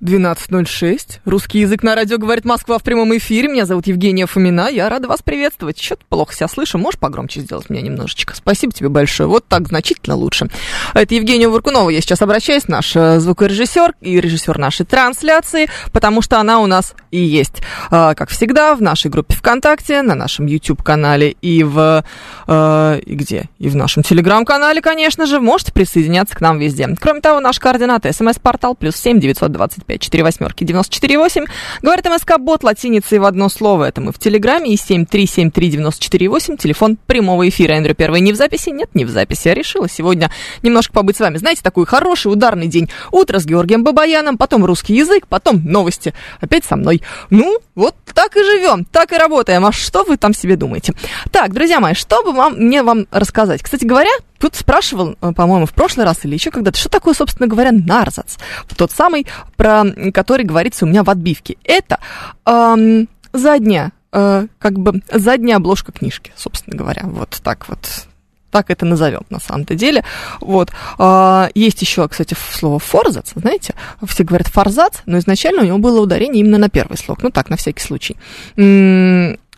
12.06. Русский язык на радио говорит Москва в прямом эфире. Меня зовут Евгения Фомина. Я рада вас приветствовать. Что-то плохо себя слышу. Можешь погромче сделать меня немножечко? Спасибо тебе большое. Вот так значительно лучше. Это Евгения Варкунова. Я сейчас обращаюсь, наш э, звукорежиссер и режиссер нашей трансляции, потому что она у нас и есть. А, как всегда, в нашей группе ВКонтакте, на нашем YouTube-канале и в... Э, и где? И в нашем Телеграм-канале, конечно же. Можете присоединяться к нам везде. Кроме того, наш координаты. смс-портал плюс семь девятьсот 95 4 восьмерки 94,8. Говорит МСК-бот латиницей в одно слово. Это мы в Телеграме. И 7373948. Телефон прямого эфира. Эндрю Первый не в записи? Нет, не в записи. Я решила сегодня немножко побыть с вами. Знаете, такой хороший ударный день. Утро с Георгием Бабаяном, потом русский язык, потом новости. Опять со мной. Ну, вот так и живем, так и работаем. А что вы там себе думаете? Так, друзья мои, что бы вам, мне вам рассказать? Кстати говоря, Тут спрашивал, э, по-моему, в прошлый раз или еще когда-то, что такое, собственно говоря, нарзац? Тот самый, про который говорится у меня в отбивке. Это эм, задняя, э, как бы задняя обложка книжки, собственно говоря. Вот так вот так это назовем на самом-то деле. Вот. А, есть еще, кстати, слово форзац, знаете, все говорят форзац, но изначально у него было ударение именно на первый слог, ну так, на всякий случай.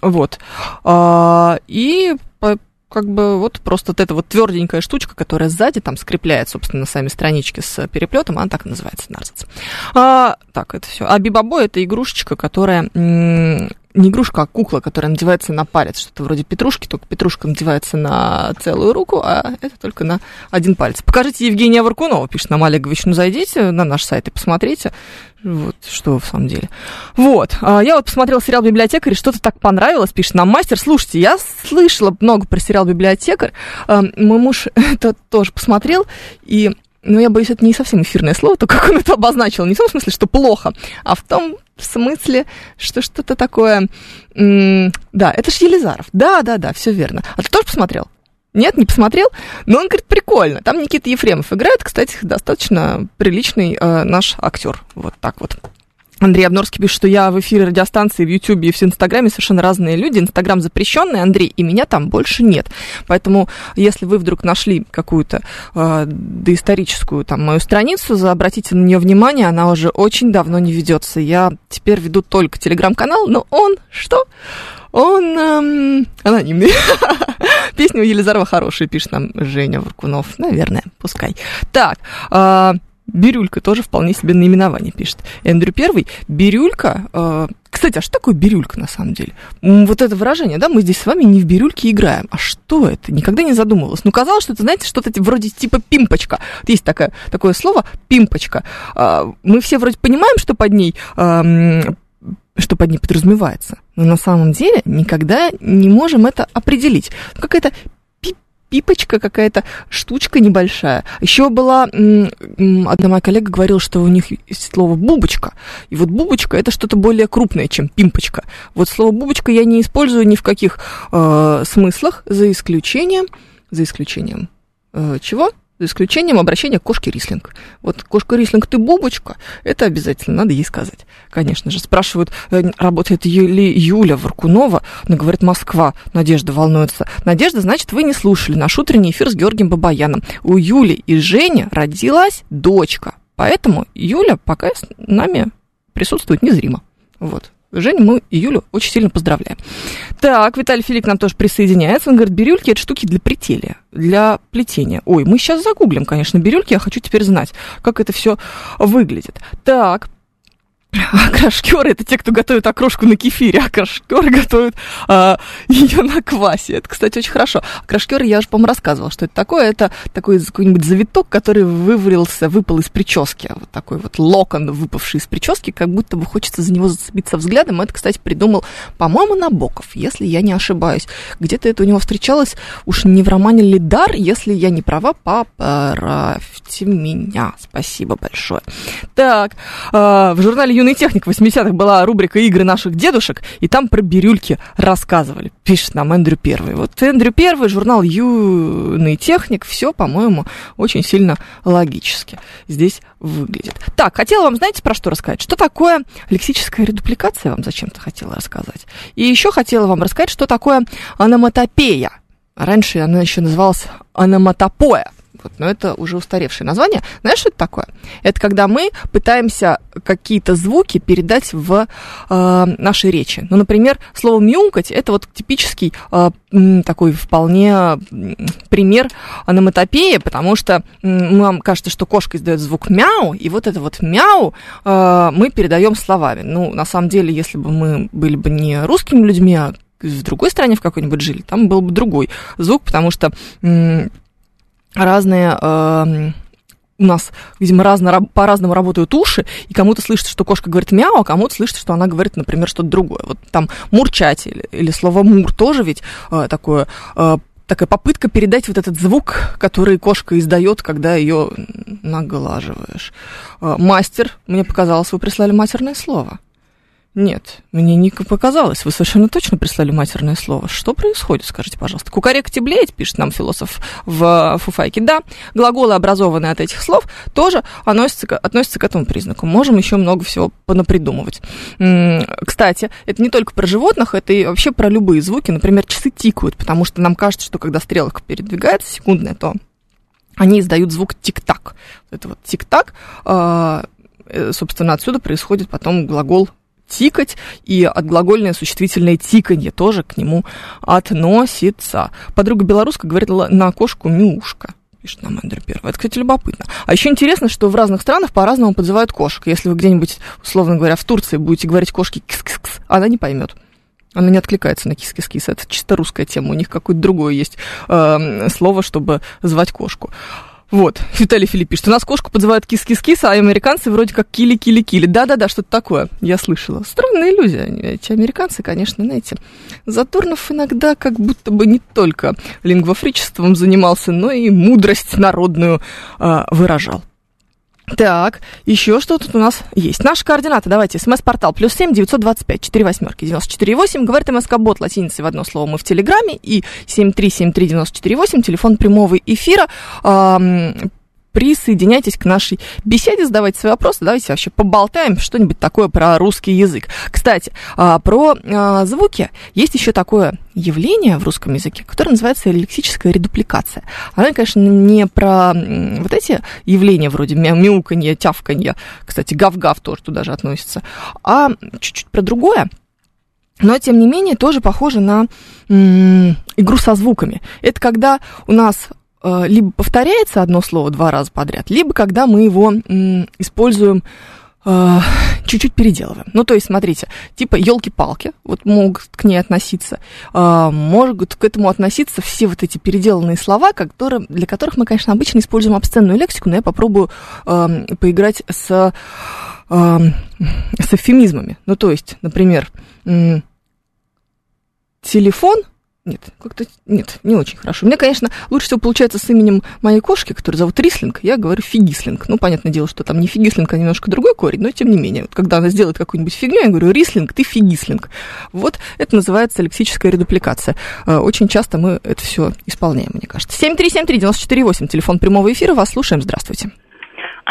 Вот. А, и как бы вот просто вот эта вот тверденькая штучка, которая сзади там скрепляет, собственно, сами странички с переплетом, она так и называется нарзац. А, так, это все. А бибабо это игрушечка, которая не игрушка, а кукла, которая надевается на палец, что-то вроде петрушки, только петрушка надевается на целую руку, а это только на один палец. Покажите Евгения Варкунова, пишет нам Олегович, ну зайдите на наш сайт и посмотрите, вот что в самом деле. Вот, а, я вот посмотрела сериал «Библиотекарь», что-то так понравилось, пишет нам мастер. Слушайте, я слышала много про сериал «Библиотекарь», мой муж это тоже посмотрел, и ну, я боюсь, это не совсем эфирное слово, то, как он это обозначил. Не в том смысле, что плохо, а в том смысле, что что-то такое... да, это ж Елизаров. Да, да, да, все верно. А ты тоже посмотрел? Нет, не посмотрел, но он говорит, прикольно. Там Никита Ефремов играет, кстати, достаточно приличный э, наш актер. Вот так вот. Андрей Обнорский пишет, что я в эфире радиостанции, в Ютьюбе и в Инстаграме совершенно разные люди. Инстаграм запрещенный, Андрей, и меня там больше нет. Поэтому, если вы вдруг нашли какую-то э, доисторическую там мою страницу, обратите на нее внимание, она уже очень давно не ведется. Я теперь веду только телеграм-канал, но он что? Он эм, анонимный. Песня у Елизарова хорошая, пишет нам Женя Варкунов. Наверное, пускай. Так, э, Бирюлька тоже вполне себе наименование пишет. Эндрю Первый. Бирюлька. Э, кстати, а что такое бирюлька на самом деле? Вот это выражение, да, мы здесь с вами не в бирюльке играем. А что это? Никогда не задумывалась. Ну, казалось, что это, знаете, что-то вроде типа пимпочка. есть такое, такое слово пимпочка. Э, мы все вроде понимаем, что под ней э, что под ней подразумевается. Но на самом деле никогда не можем это определить. Какая-то пипочка какая-то, штучка небольшая. Еще была, одна моя коллега говорила, что у них есть слово бубочка. И вот бубочка это что-то более крупное, чем пимпочка. Вот слово бубочка я не использую ни в каких э, смыслах, за исключением, за исключением э, чего? За исключением обращения к кошке Рислинг. Вот кошка Рислинг, ты бубочка, это обязательно, надо ей сказать. Конечно же, спрашивают, э, работает ли Юля Варкунова, она говорит, Москва, Надежда волнуется. Надежда, значит, вы не слушали наш утренний эфир с Георгием Бабаяном. У Юли и Жени родилась дочка, поэтому Юля пока с нами присутствует незримо. Вот. Женю мы Юлю очень сильно поздравляем. Так, Виталий Филипп нам тоже присоединяется. Он говорит, бирюльки – это штуки для плетения, для плетения. Ой, мы сейчас загуглим, конечно, бирюльки. Я хочу теперь знать, как это все выглядит. Так, а крашкеры это те, кто готовит окрошку на кефире, а крашкеры готовят а, ее на квасе. Это, кстати, очень хорошо. А крашкеры я уже, по-моему, рассказывала, что это такое. Это такой какой-нибудь завиток, который вывалился, выпал из прически. Вот такой вот локон, выпавший из прически, как будто бы хочется за него зацепиться взглядом. Это, кстати, придумал, по-моему, Набоков, если я не ошибаюсь. Где-то это у него встречалось, уж не в романе Лидар, если я не права, поправьте меня. Спасибо большое. Так, а, в журнале «Юный техник» в 80-х была рубрика «Игры наших дедушек», и там про бирюльки рассказывали. Пишет нам Эндрю Первый. Вот Эндрю Первый, журнал «Юный техник», все, по-моему, очень сильно логически здесь выглядит. Так, хотела вам, знаете, про что рассказать? Что такое лексическая редупликация, вам зачем-то хотела рассказать. И еще хотела вам рассказать, что такое аноматопея. Раньше она еще называлась аноматопоя. Вот, но это уже устаревшее название. Знаешь, что это такое? Это когда мы пытаемся какие-то звуки передать в э, нашей речи. Ну, например, слово мяукать это вот типический э, такой вполне пример аноматопеи, потому что нам кажется, что кошка издает звук мяу, и вот это вот мяу э, мы передаем словами. Ну, на самом деле, если бы мы были бы не русскими людьми, а в другой стране в какой-нибудь жили, там был бы другой звук, потому что разные э, у нас, видимо, разно, по-разному работают уши, и кому-то слышится, что кошка говорит мяу, а кому-то слышится, что она говорит, например, что-то другое. Вот там мурчать или, или слово мур тоже ведь э, такое э, такая попытка передать вот этот звук, который кошка издает, когда ее наглаживаешь. Э, мастер, мне показалось, вы прислали матерное слово. Нет, мне не показалось. Вы совершенно точно прислали матерное слово. Что происходит, скажите, пожалуйста? Кукарек блеет, пишет нам философ в Фуфайке. Да, глаголы, образованные от этих слов, тоже относятся, относятся к этому признаку. Можем еще много всего понапридумывать. Кстати, это не только про животных, это и вообще про любые звуки. Например, часы тикают, потому что нам кажется, что когда стрелка передвигается секундная, то они издают звук тик-так. Это вот тик-так, а, э, собственно, отсюда происходит потом глагол тикать, и отглагольное существительное тиканье тоже к нему относится. Подруга белоруска говорила на кошку «мюшка» пишет нам Эндрю Первый. Это, кстати, любопытно. А еще интересно, что в разных странах по-разному подзывают кошек. Если вы где-нибудь, условно говоря, в Турции будете говорить кошке кис-кис-кис, она не поймет. Она не откликается на кис-кис-кис. Это чисто русская тема. У них какое-то другое есть э, слово, чтобы звать кошку. Вот, Виталий Филипп пишет, у нас кошку подзывают кис-кис-кис, а американцы вроде как кили-кили-кили. Да-да-да, что-то такое, я слышала. Странная иллюзия, эти американцы, конечно, знаете. Затурнов иногда как будто бы не только лингвофричеством занимался, но и мудрость народную э, выражал. Так, еще что тут у нас есть? Наши координаты, давайте, смс-портал, плюс семь, девятьсот двадцать пять, четыре восьмерки, девяносто четыре восемь, говорит МСК-бот латиницей в одно слово мы в Телеграме, и семь три семь три девяносто четыре восемь, телефон прямого эфира, присоединяйтесь к нашей беседе, задавайте свои вопросы, давайте вообще поболтаем что-нибудь такое про русский язык. Кстати, а, про а, звуки есть еще такое явление в русском языке, которое называется лексическая редупликация. Она, конечно, не про вот эти явления вроде мяуканья, тявканья, кстати, гав-гав тоже туда же относится, а чуть-чуть про другое. Но, тем не менее, тоже похоже на м- игру со звуками. Это когда у нас либо повторяется одно слово два раза подряд, либо когда мы его используем э, чуть-чуть переделываем. Ну, то есть, смотрите, типа елки-палки, вот могут к ней относиться, э, могут к этому относиться все вот эти переделанные слова, которые, для которых мы, конечно, обычно используем обсценную лексику, но я попробую эм, поиграть с, эм, с эвфемизмами. Ну, то есть, например, телефон – нет, как-то нет, не очень хорошо. Мне, конечно, лучше всего получается с именем моей кошки, которую зовут Рислинг, я говорю Фигислинг. Ну, понятное дело, что там не Фигислинг, а немножко другой корень, но тем не менее. Вот когда она сделает какую-нибудь фигню, я говорю Рислинг, ты Фигислинг. Вот это называется лексическая редупликация. Э, очень часто мы это все исполняем, мне кажется. 7373948, телефон прямого эфира, вас слушаем, здравствуйте.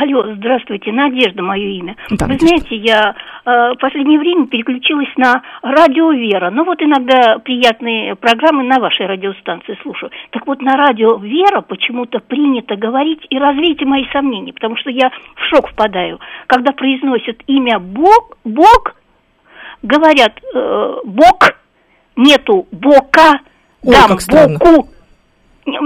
Алло, здравствуйте, Надежда мое имя. Да, Вы Надежда. знаете, я э, в последнее время переключилась на радио Вера. Ну вот иногда приятные программы на вашей радиостанции слушаю. Так вот на радио Вера почему-то принято говорить и развейте мои сомнения, потому что я в шок впадаю, когда произносят имя Бог, Бог, говорят э, Бог, нету Бока, Ой, дам Боку.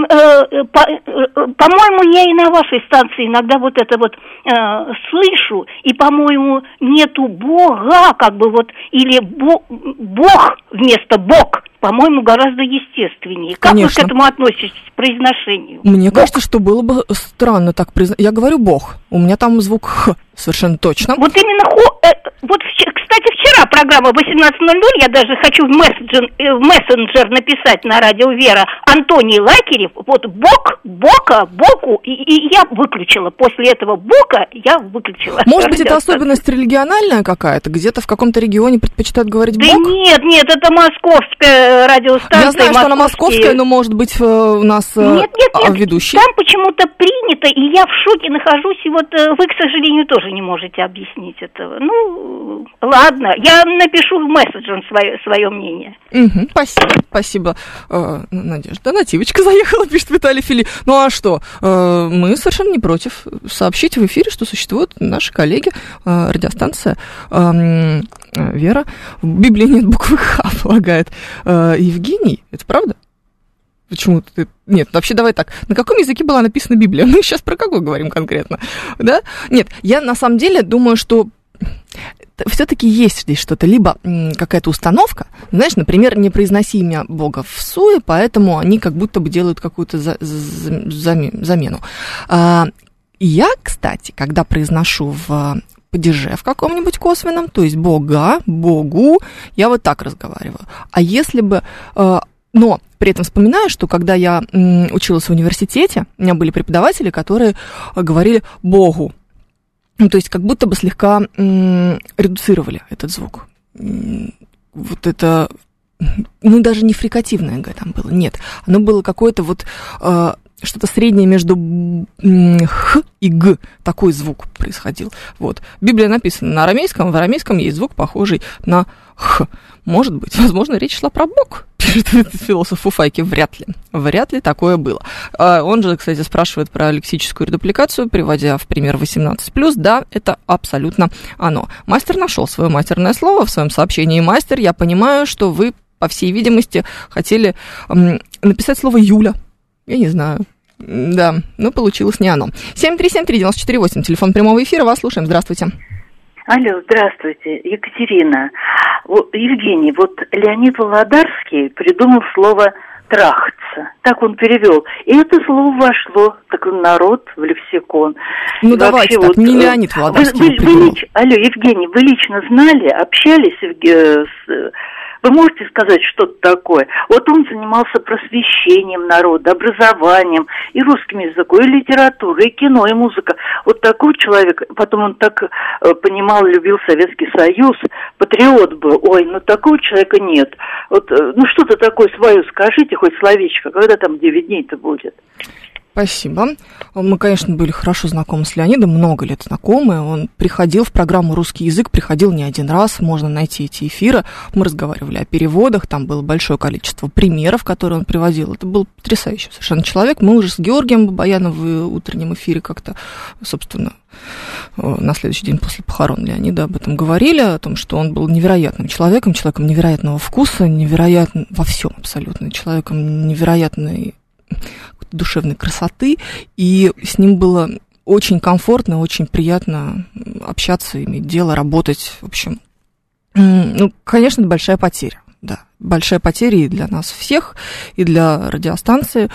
Э, э, по-моему, я и на вашей станции иногда вот это вот э, слышу, и, по-моему, нету Бога, как бы вот, или бо, Бог вместо Бог, по-моему, гораздо естественнее. Как Конечно. вы к этому относитесь, к произношению? Мне Бог. кажется, что было бы странно так произносить. Я говорю Бог, у меня там звук Х совершенно точно. Вот именно Хо, вот, кстати, вчера программа 18.00, я даже хочу в мессенджер, в мессенджер написать на радио Вера Антоний Лакерев, вот бок, бока, боку, и, и я выключила. После этого бока я выключила. Может быть, это особенность региональная какая-то? Где-то в каком-то регионе предпочитают говорить да бок? нет, нет, это московская радиостанция. Я знаю, что она московская, но, может быть, э, у нас нет, нет, нет, ведущий. Там почему-то принято, и я в шоке нахожусь, и вот э, вы, к сожалению, тоже не можете объяснить этого. Ну, ладно, я напишу в месседжер свое, свое мнение. Угу, спасибо, спасибо, э, Надежда. Нативочка заехала, пишет Виталий Фили. Ну а что, э, мы совершенно не против сообщить в эфире, что существуют наши коллеги, э, радиостанция э, Вера. В Библии нет буквы Х, полагает э, Евгений. Это правда? Почему ты... Нет, вообще давай так. На каком языке была написана Библия? Мы сейчас про какой говорим конкретно? Да? Нет, я на самом деле думаю, что все-таки есть здесь что-то, либо какая-то установка, знаешь, например, не произноси имя Бога в суе, поэтому они как будто бы делают какую-то за, за, замену. А, я, кстати, когда произношу в падеже в каком-нибудь косвенном, то есть Бога, Богу, я вот так разговариваю. А если бы а, но при этом вспоминаю, что когда я училась в университете, у меня были преподаватели, которые говорили «богу». Ну, то есть как будто бы слегка редуцировали этот звук. Вот это, ну, даже не фрикативное «г» там было, нет. Оно было какое-то вот э, что-то среднее между х и г, такой звук происходил. Вот. Библия написана на арамейском, в арамейском есть звук, похожий на х. Может быть, возможно, речь шла про Бог, пишет философ Фуфайки. Вряд ли. Вряд ли такое было. А он же, кстати, спрашивает про лексическую редупликацию, приводя в пример 18+. Да, это абсолютно оно. Мастер нашел свое матерное слово в своем сообщении. Мастер, я понимаю, что вы, по всей видимости, хотели написать слово «Юля». Я не знаю. Да, но получилось не оно. 7373948, телефон прямого эфира, вас слушаем. Здравствуйте. Алло, здравствуйте, Екатерина. Евгений, вот Леонид Володарский придумал слово трахаться. Так он перевел. И это слово вошло так народ в лексикон. Ну, и давайте так, вот, не э, Леонид Володарский вы, вы, вы, Алло, Евгений, вы лично знали, общались э, с вы можете сказать что-то такое? Вот он занимался просвещением народа, образованием, и русским языком, и литературой, и кино, и музыка. Вот такой человек, потом он так э, понимал, любил Советский Союз, патриот был. Ой, ну такого человека нет. Вот, э, ну что-то такое свое скажите, хоть словечко, когда там 9 дней-то будет? Спасибо. Мы, конечно, были хорошо знакомы с Леонидом, много лет знакомы. Он приходил в программу «Русский язык», приходил не один раз, можно найти эти эфиры. Мы разговаривали о переводах, там было большое количество примеров, которые он приводил. Это был потрясающий совершенно человек. Мы уже с Георгием Бабаяном в утреннем эфире как-то, собственно, на следующий день после похорон Леонида об этом говорили, о том, что он был невероятным человеком, человеком невероятного вкуса, невероятным во всем абсолютно, человеком невероятной душевной красоты, и с ним было очень комфортно, очень приятно общаться, иметь дело, работать, в общем. Ну, конечно, это большая потеря, да, большая потеря и для нас всех, и для радиостанции.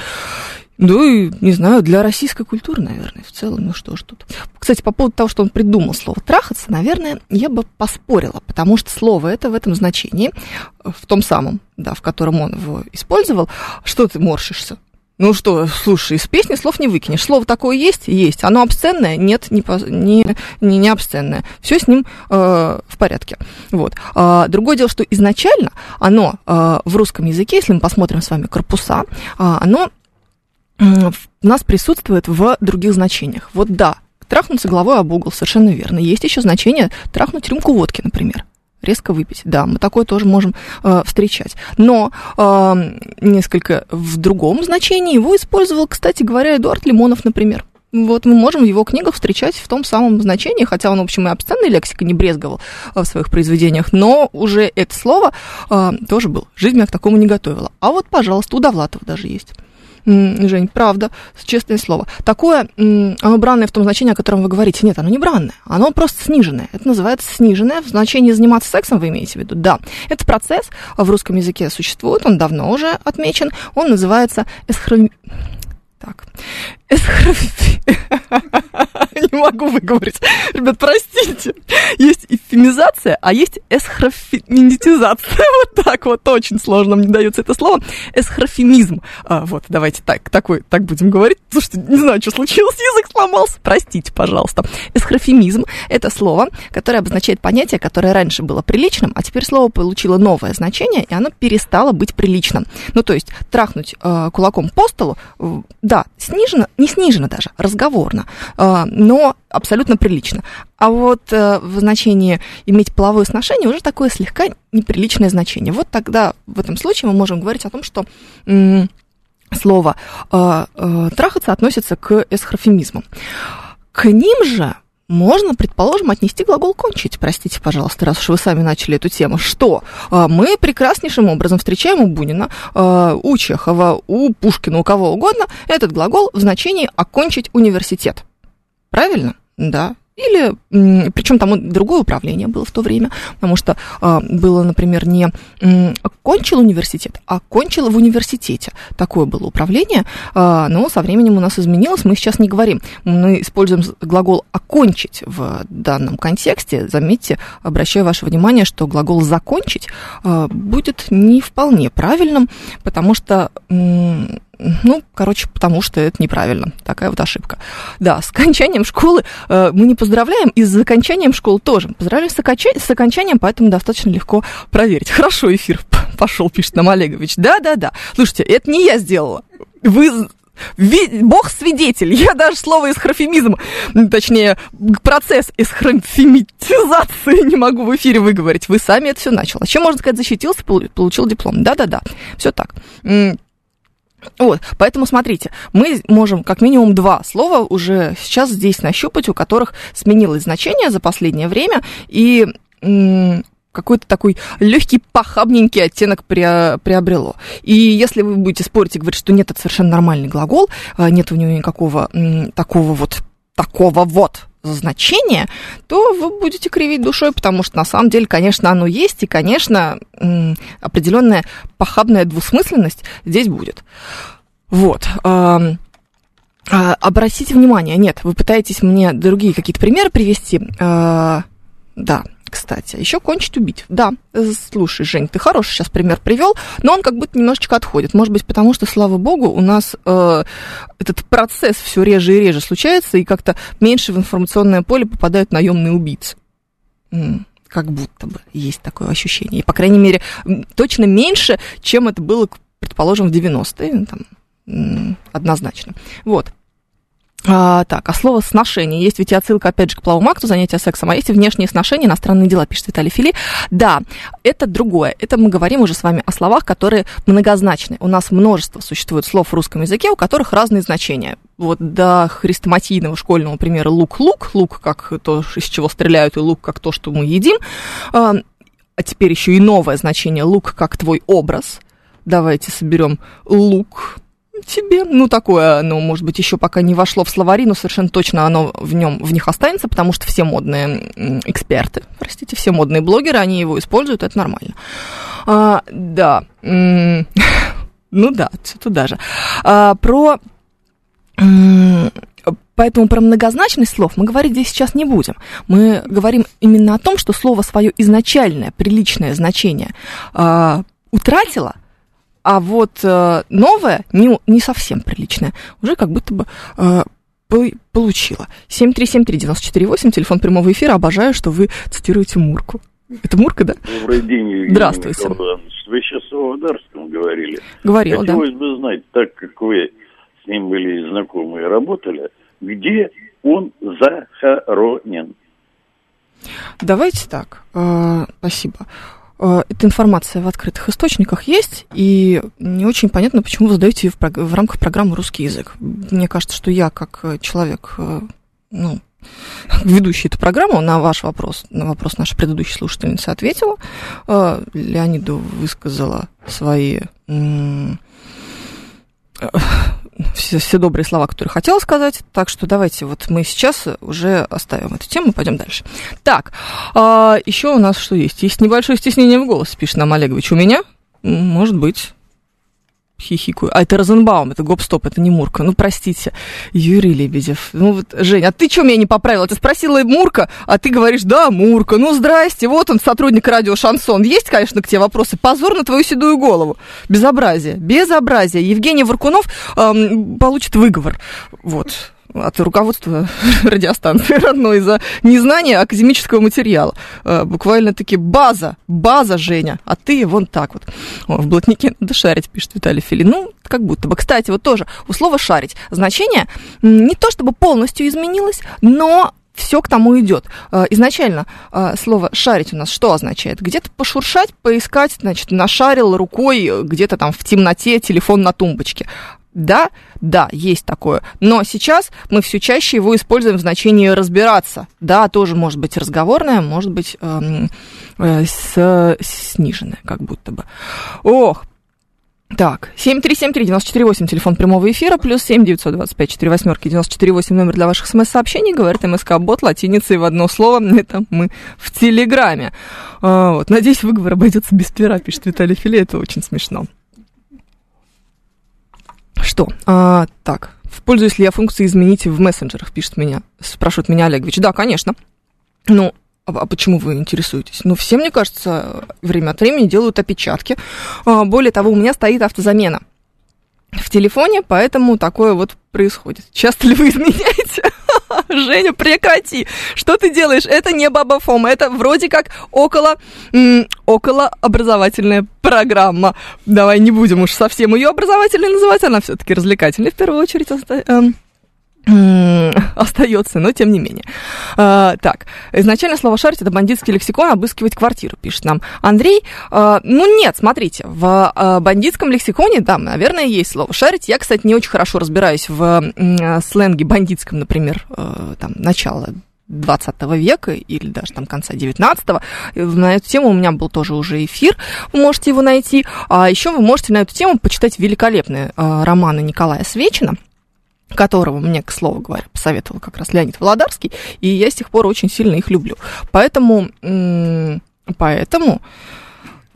Ну и, не знаю, для российской культуры, наверное, в целом, ну что ж тут. Кстати, по поводу того, что он придумал слово «трахаться», наверное, я бы поспорила, потому что слово это в этом значении, в том самом, да, в котором он его использовал. Что ты морщишься? Ну что, слушай, из песни слов не выкинешь. Слово такое есть? Есть. Оно обсценное? Нет, не, не, не, не обсценное. Все с ним э, в порядке. Вот. А, другое дело, что изначально оно э, в русском языке, если мы посмотрим с вами корпуса, э, оно э, у нас присутствует в других значениях. Вот да, трахнуться головой об угол, совершенно верно. Есть еще значение трахнуть рюмку водки, например резко выпить. Да, мы такое тоже можем э, встречать. Но э, несколько в другом значении его использовал, кстати говоря, Эдуард Лимонов, например. Вот мы можем в его книгах встречать в том самом значении, хотя он, в общем, и обсценной лексикой не брезговал э, в своих произведениях, но уже это слово э, тоже было. Жизнь меня к такому не готовила. А вот, пожалуйста, у Довлатова даже есть. Жень, правда, честное слово. Такое, оно бранное в том значении, о котором вы говорите. Нет, оно не бранное, оно просто сниженное. Это называется сниженное в значении заниматься сексом, вы имеете в виду? Да. Это процесс в русском языке существует, он давно уже отмечен. Он называется эсхром... Так. Не могу выговорить. Ребят, простите. Есть эсхрофемизация, а есть эсхрофеминитизация. Вот так вот, очень сложно мне дается это слово. Эсхрофемизм. А, вот, давайте так, такой, так будем говорить. Слушайте, не знаю, что случилось, язык сломался. Простите, пожалуйста. Эсхрофемизм – это слово, которое обозначает понятие, которое раньше было приличным, а теперь слово получило новое значение, и оно перестало быть приличным. Ну, то есть, трахнуть э, кулаком по столу, э, да, снижено, не снижено даже, разговорно, э, но абсолютно прилично. А вот э, в значении иметь половое сношение уже такое слегка неприличное значение. Вот тогда в этом случае мы можем говорить о том, что слово э, э, трахаться относится к эсхрофемизмам. К ним же можно, предположим, отнести глагол кончить, простите, пожалуйста, раз уж вы сами начали эту тему, что э, мы прекраснейшим образом встречаем у Бунина, э, у Чехова, у Пушкина, у кого угодно этот глагол в значении окончить университет. Правильно? Да. Или, причем там другое управление было в то время, потому что э, было, например, не окончил университет, а окончил в университете. Такое было управление, э, но со временем у нас изменилось, мы сейчас не говорим. Мы используем глагол «окончить» в данном контексте. Заметьте, обращаю ваше внимание, что глагол «закончить» э, будет не вполне правильным, потому что... Ну, короче, потому что это неправильно. Такая вот ошибка. Да, с окончанием школы э, мы не поздравляем, и с окончанием школы тоже. Поздравляем с, оконча... с окончанием, поэтому достаточно легко проверить. Хорошо, эфир пошел, пишет нам Олегович. Да-да-да. Слушайте, это не я сделала. Вы Бог свидетель. Я даже слово эсхрофемизм, точнее, процесс эсхрофемитизации не могу в эфире выговорить. Вы сами это все начали. Чем, можно сказать, защитился, получил диплом. Да-да-да, все так. Вот, поэтому смотрите, мы можем как минимум два слова уже сейчас здесь нащупать, у которых сменилось значение за последнее время, и какой-то такой легкий похабненький оттенок приобрело. И если вы будете спорить и говорить, что нет, это совершенно нормальный глагол, а нет у него никакого такого вот такого вот значение, то вы будете кривить душой, потому что на самом деле, конечно, оно есть, и, конечно, определенная похабная двусмысленность здесь будет. Вот. А, обратите внимание, нет, вы пытаетесь мне другие какие-то примеры привести. А, да, кстати. А еще кончить убить. Да, слушай, Жень, ты хороший сейчас пример привел, но он как будто немножечко отходит. Может быть, потому что, слава богу, у нас э, этот процесс все реже и реже случается, и как-то меньше в информационное поле попадают наемные убийцы. как будто бы есть такое ощущение. И, по крайней мере, точно меньше, чем это было, предположим, в 90-е. Там, однозначно. Вот. А, так, а слово сношение. Есть ведь и отсылка, опять же, к плавому акту, занятия сексом, а есть внешние сношения, иностранные дела, пишет Виталий Фили. Да, это другое. Это мы говорим уже с вами о словах, которые многозначны. У нас множество существует слов в русском языке, у которых разные значения. Вот до хрестоматийного школьного примера лук-лук, лук как то, из чего стреляют, и лук как то, что мы едим. А, а теперь еще и новое значение лук как твой образ. Давайте соберем лук, тебе, ну, такое, ну, может быть, еще пока не вошло в словари, но совершенно точно оно в нем, в них останется, потому что все модные эксперты, простите, все модные блогеры, они его используют, это нормально. А, да, ну да, туда же. А, про Поэтому про многозначность слов мы говорить здесь сейчас не будем. Мы говорим именно о том, что слово свое изначальное, приличное значение э, утратило – а вот э, новое, не, не совсем приличное, уже как будто бы э, получила. 7373948, телефон прямого эфира. Обожаю, что вы цитируете Мурку. Это Мурка, да? Добрый день, Евгений Здравствуйте. Вы сейчас о Володарском говорили. Говорил, да. Хотелось бы знать, так как вы с ним были знакомы и работали, где он захоронен? Давайте так. Э, спасибо. Э, эта информация в открытых источниках есть, и не очень понятно, почему вы задаете ее в, в рамках программы «Русский язык». Мне кажется, что я, как э, человек, э, ну, ведущий эту программу, на ваш вопрос, на вопрос нашей предыдущей слушательницы ответила. Леониду высказала свои все, все добрые слова, которые хотела сказать. Так что давайте вот мы сейчас уже оставим эту тему, пойдем дальше. Так, а, еще у нас что есть? Есть небольшое стеснение в голосе, пишет нам Олегович. У меня? Может быть. Хихикаю. А это Розенбаум, это гоп-стоп, это не Мурка. Ну, простите, Юрий Лебедев. Ну, вот, Жень, а ты что меня не поправила? Ты спросила Мурка, а ты говоришь, да, Мурка. Ну, здрасте, вот он, сотрудник радио Шансон. Есть, конечно, к тебе вопросы. Позор на твою седую голову. Безобразие, безобразие. Евгений Варкунов эм, получит выговор. Вот от руководства радиостанции родной за незнание академического материала. Э, буквально-таки база, база, Женя, а ты вон так вот. О, в блатнике надо шарить, пишет Виталий Филин. Ну, как будто бы. Кстати, вот тоже у слова «шарить» значение не то чтобы полностью изменилось, но все к тому идет. Э, изначально э, слово «шарить» у нас что означает? Где-то пошуршать, поискать, значит, нашарил рукой где-то там в темноте телефон на тумбочке. Да, да, есть такое. Но сейчас мы все чаще его используем в значении разбираться. Да, тоже может быть разговорное, может быть эм, э, сниженное, как будто бы. Ох, так, 7373948, телефон прямого эфира, плюс 7 925 4 восьмерки 948, номер для ваших смс-сообщений, говорит МСК Бот, латиницей в одно слово, это мы в Телеграме. А, вот, надеюсь, выговор обойдется без пера, пишет Виталий Филе, это очень смешно. Что? А, так, пользуюсь ли я функцией изменить в мессенджерах, пишет меня, спрашивает меня Олегович. Да, конечно. Ну, а, а почему вы интересуетесь? Ну, все, мне кажется, время от времени делают опечатки. А, более того, у меня стоит автозамена в телефоне, поэтому такое вот происходит. Часто ли вы изменяете? Женя, прекрати. Что ты делаешь? Это не Баба Фом, это вроде как около, около образовательная программа. Давай не будем уж совсем ее образовательной называть, она все-таки развлекательная в первую очередь. Остается, но тем не менее. А, так, изначально слово «шарить» — это бандитский лексикон «обыскивать квартиру», пишет нам Андрей. А, ну нет, смотрите, в а, бандитском лексиконе, да, наверное, есть слово «шарить». Я, кстати, не очень хорошо разбираюсь в сленге бандитском, например, а, там, начала 20 века или даже там конца 19-го. На эту тему у меня был тоже уже эфир, вы можете его найти. А еще вы можете на эту тему почитать великолепные э, романы Николая Свечина – которого мне, к слову говоря, посоветовал как раз Леонид Володарский, и я с тех пор очень сильно их люблю. Поэтому, поэтому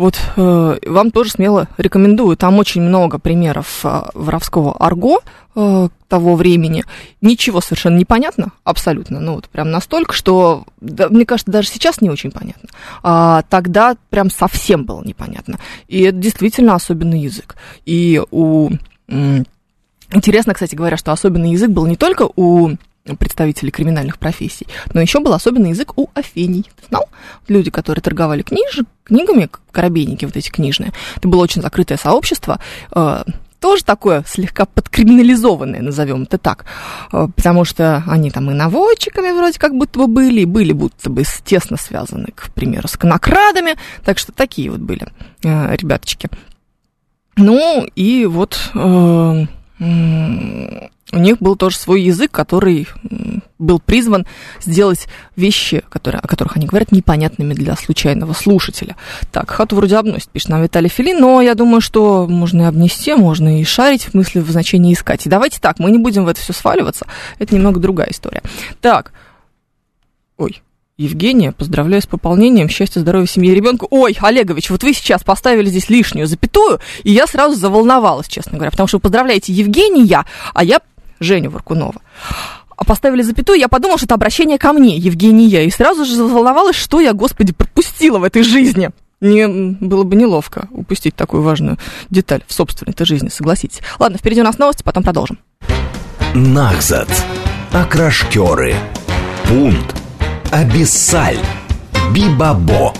вот э, вам тоже смело рекомендую. Там очень много примеров э, воровского арго э, того времени. Ничего совершенно не понятно, абсолютно. Ну, вот прям настолько, что, да, мне кажется, даже сейчас не очень понятно. А тогда прям совсем было непонятно. И это действительно особенный язык. И у Интересно, кстати говоря, что особенный язык был не только у представителей криминальных профессий, но еще был особенный язык у Афений. Ты знал? Люди, которые торговали книж... книгами, коробейники вот эти книжные, это было очень закрытое сообщество, э, тоже такое слегка подкриминализованное, назовем это так, э, потому что они там и наводчиками вроде как будто бы были, и были будто бы тесно связаны, к примеру, с конокрадами, так что такие вот были э, ребяточки. Ну и вот... Э, у них был тоже свой язык, который был призван сделать вещи, которые, о которых они говорят, непонятными для случайного слушателя. Так, хату вроде обносит, пишет нам Виталий Филин, но я думаю, что можно и обнести, можно и шарить, в смысле в значении искать. И давайте так, мы не будем в это все сваливаться, это немного другая история. Так, ой, Евгения, поздравляю с пополнением, счастья, здоровья, семьи и ребенку. Ой, Олегович, вот вы сейчас поставили здесь лишнюю запятую, и я сразу заволновалась, честно говоря, потому что вы поздравляете Евгения, а я Женю Варкунова. А поставили запятую, я подумала, что это обращение ко мне, Евгения, и сразу же заволновалась, что я, господи, пропустила в этой жизни. Не, было бы неловко упустить такую важную деталь в собственной-то жизни, согласитесь. Ладно, впереди у нас новости, потом продолжим. Нахзат. Окрашкеры. Пункт Абиссаль, Бибабо.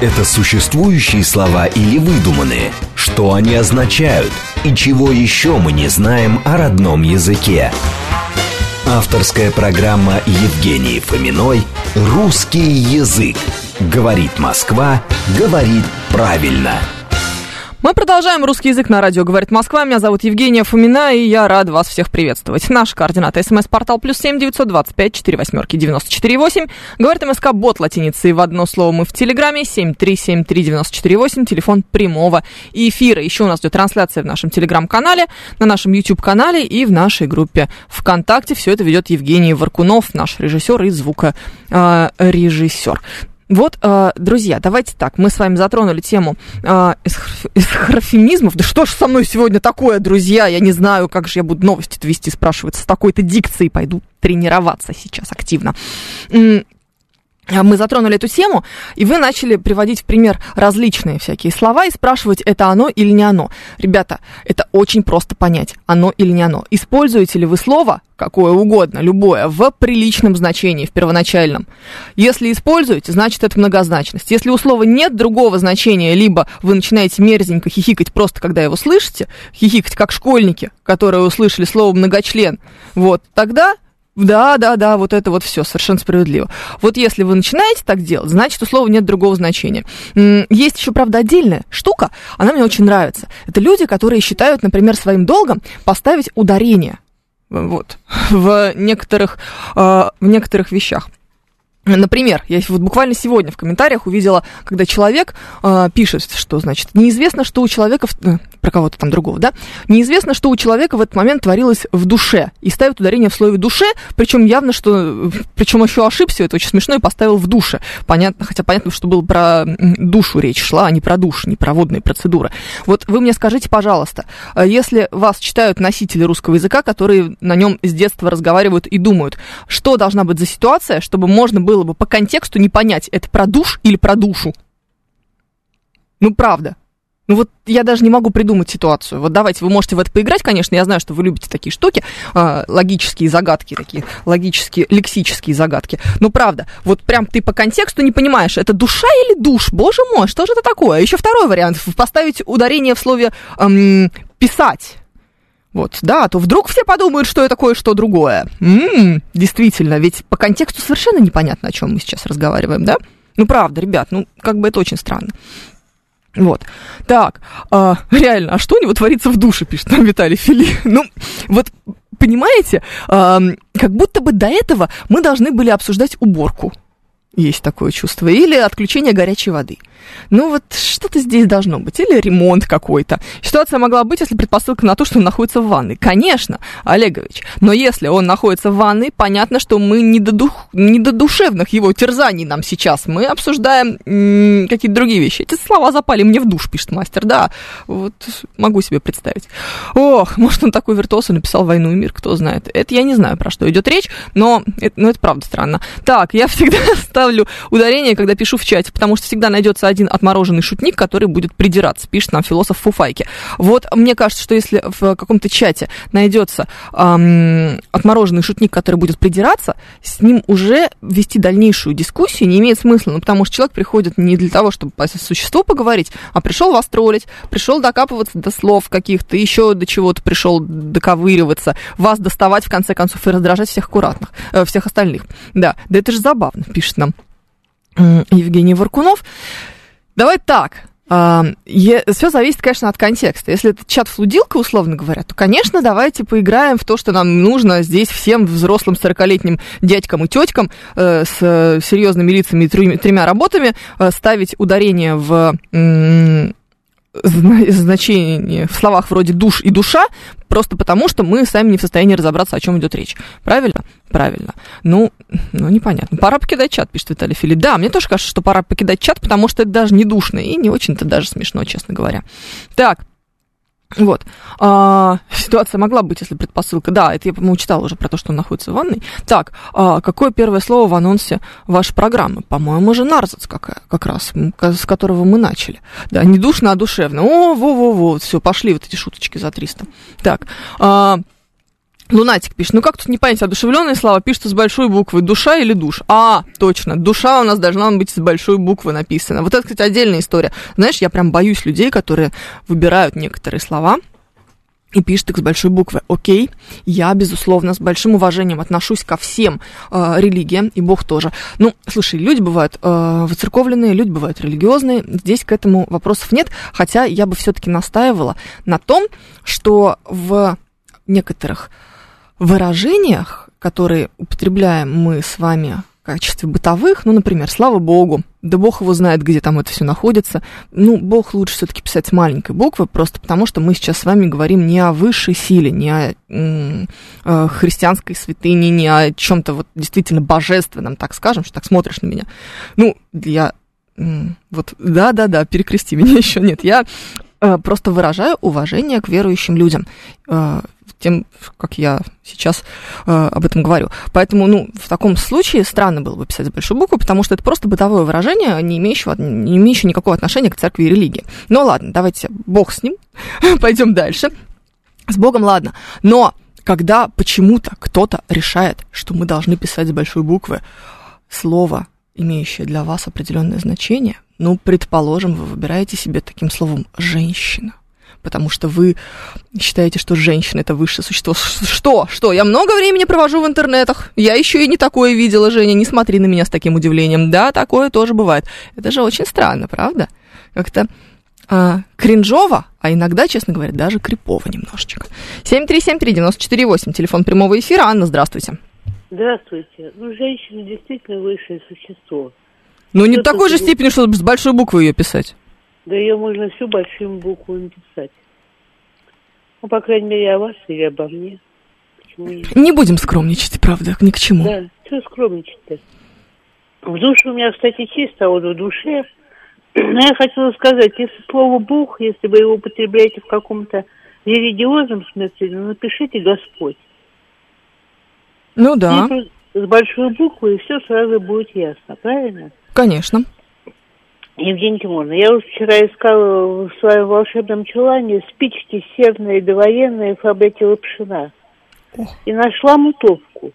Это существующие слова или выдуманные? Что они означают? И чего еще мы не знаем о родном языке? Авторская программа Евгении Фоминой «Русский язык». Говорит Москва, говорит правильно. Мы продолжаем русский язык на радио «Говорит Москва». Меня зовут Евгения Фомина, и я рад вас всех приветствовать. Наш координат. СМС-портал плюс семь девятьсот двадцать пять четыре восьмерки девяносто четыре восемь. Говорит МСК бот латиницей в одно слово. Мы в Телеграме семь три семь три девяносто четыре восемь. Телефон прямого эфира. Еще у нас идет трансляция в нашем Телеграм-канале, на нашем YouTube-канале и в нашей группе ВКонтакте. Все это ведет Евгений Варкунов, наш режиссер и звукорежиссер. Вот, э, друзья, давайте так, мы с вами затронули тему э, эсхрофемизмов. Да что ж со мной сегодня такое, друзья? Я не знаю, как же я буду новости вести, спрашивается, с такой-то дикцией пойду тренироваться сейчас активно. А, мы затронули эту тему, и вы начали приводить в пример различные всякие слова и спрашивать, это оно или не оно. Ребята, это очень просто понять, оно или не оно. Используете ли вы слово, какое угодно, любое, в приличном значении, в первоначальном? Если используете, значит это многозначность. Если у слова нет другого значения, либо вы начинаете мерзенько хихикать просто, когда его слышите, хихикать как школьники, которые услышали слово многочлен, вот, тогда да, да, да, вот это вот все совершенно справедливо. Вот если вы начинаете так делать, значит, у слова нет другого значения. Есть еще, правда, отдельная штука, она мне очень нравится. Это люди, которые считают, например, своим долгом поставить ударение вот, в некоторых, а, в некоторых вещах. Например, я вот буквально сегодня в комментариях увидела, когда человек э, пишет, что значит, неизвестно, что у человека, в, э, про кого-то там другого, да, неизвестно, что у человека в этот момент творилось в душе, и ставит ударение в слове душе, причем явно, что, причем еще ошибся, это очень смешно, и поставил в душе. Понятно, хотя понятно, что было про душу речь шла, а не про душ, не про водные процедуры. Вот вы мне скажите, пожалуйста, э, если вас читают носители русского языка, которые на нем с детства разговаривают и думают, что должна быть за ситуация, чтобы можно было было бы по контексту не понять, это про душ или про душу. Ну, правда. Ну вот я даже не могу придумать ситуацию. Вот давайте, вы можете в это поиграть, конечно, я знаю, что вы любите такие штуки, э, логические загадки такие, логические, лексические загадки. Но правда, вот прям ты по контексту не понимаешь, это душа или душ? Боже мой, что же это такое? Еще второй вариант, поставить ударение в слове эм, «писать». Вот, да, то вдруг все подумают, что это кое-что другое. М-м, действительно, ведь по контексту совершенно непонятно, о чем мы сейчас разговариваем, да? Ну, правда, ребят, ну, как бы это очень странно. Вот. Так, а, реально, а что у него творится в душе, пишет нам Виталий Фили. Ну, вот, понимаете, а, как будто бы до этого мы должны были обсуждать уборку. Есть такое чувство. Или отключение горячей воды. Ну вот что-то здесь должно быть. Или ремонт какой-то. Ситуация могла быть, если предпосылка на то, что он находится в ванной. Конечно, Олегович. Но если он находится в ванной, понятно, что мы не до, дух, не до душевных его терзаний нам сейчас. Мы обсуждаем какие-то другие вещи. Эти слова запали мне в душ, пишет мастер. Да, вот могу себе представить. Ох, может он такой виртуоз и написал «Войну и мир», кто знает. Это я не знаю, про что идет речь, но это, ну, это правда странно. Так, я всегда ставлю ударение, когда пишу в чате, потому что всегда найдется один отмороженный шутник, который будет придираться, пишет нам философ Фуфайки. Вот мне кажется, что если в каком-то чате найдется эм, отмороженный шутник, который будет придираться, с ним уже вести дальнейшую дискуссию не имеет смысла, ну, потому что человек приходит не для того, чтобы по существу поговорить, а пришел вас троллить, пришел докапываться до слов каких-то, еще до чего-то пришел доковыриваться, вас доставать, в конце концов, и раздражать всех аккуратных, э, всех остальных. Да, да это же забавно, пишет нам Евгений Варкунов. Давай так. Все зависит, конечно, от контекста. Если это чат-флудилка, условно говоря, то, конечно, давайте поиграем в то, что нам нужно здесь всем взрослым 40-летним дядькам и теткам э, с серьезными лицами и тремя работами э, ставить ударение в значение в словах вроде душ и душа, просто потому что мы сами не в состоянии разобраться, о чем идет речь. Правильно? Правильно. Ну, ну, непонятно. Пора покидать чат, пишет Виталий Филипп. Да, мне тоже кажется, что пора покидать чат, потому что это даже не душно и не очень-то даже смешно, честно говоря. Так, вот. А, ситуация могла быть, если предпосылка. Да, это я, по-моему, читала уже про то, что он находится в ванной. Так, а, какое первое слово в анонсе вашей программы? По-моему, же нарзац какая, как раз, с которого мы начали. Да, не душно, а душевно. О, во-во-во, все, пошли вот эти шуточки за 300. Так, а, Лунатик пишет, ну как тут не понять, одушевленные слова пишутся с большой буквы, душа или душ? А, точно, душа у нас должна быть с большой буквы написана. Вот это, кстати, отдельная история. Знаешь, я прям боюсь людей, которые выбирают некоторые слова, и пишет их с большой буквы. Окей, я, безусловно, с большим уважением отношусь ко всем э, религиям, и Бог тоже. Ну, слушай, люди бывают э, выцерковленные, люди бывают религиозные, здесь к этому вопросов нет, хотя я бы все-таки настаивала на том, что в некоторых выражениях, которые употребляем мы с вами в качестве бытовых, ну, например, слава богу, да бог его знает, где там это все находится. Ну, бог лучше все-таки писать с маленькой буквы, просто потому что мы сейчас с вами говорим не о высшей силе, не о, м- о христианской святыне, не о чем-то вот действительно божественном, так скажем, что так смотришь на меня. Ну, я вот, да-да-да, перекрести меня еще нет. Я э, просто выражаю уважение к верующим людям. Э, тем, как я сейчас э, об этом говорю. Поэтому, ну, в таком случае странно было бы писать с большой буквы, потому что это просто бытовое выражение, не имеющее, не имеющее никакого отношения к церкви и религии. Ну ладно, давайте, бог с ним, пойдем дальше. С Богом ладно. Но когда почему-то кто-то решает, что мы должны писать с большой буквы слово, имеющее для вас определенное значение, ну, предположим, вы выбираете себе таким словом «женщина» потому что вы считаете, что женщина это высшее существо. Что? Что? Я много времени провожу в интернетах. Я еще и не такое видела, Женя. Не смотри на меня с таким удивлением. Да, такое тоже бывает. Это же очень странно, правда? Как-то а, кринжово, а иногда, честно говоря, даже крипово немножечко. 7373948, телефон прямого эфира. Анна, здравствуйте. Здравствуйте. Ну, женщина действительно высшее существо. Ну, не такой же степени, чтобы с большой буквы ее писать. Да ее можно всю большими буквами написать. Ну, по крайней мере, о вас или обо мне. Почему нет? Не будем скромничать, правда, ни к чему. Да, что скромничать-то? В душе у меня, кстати, чисто, а вот в душе... Но я хотела сказать, если слово «Бог», если вы его употребляете в каком-то религиозном смысле, ну, напишите «Господь». Ну да. И с большой буквы, и все сразу будет ясно, правильно? Конечно. Евгений Тимуровна, я вот вчера искала в своем волшебном чулане спички серные довоенные фабрики Лапшина. И нашла мутовку.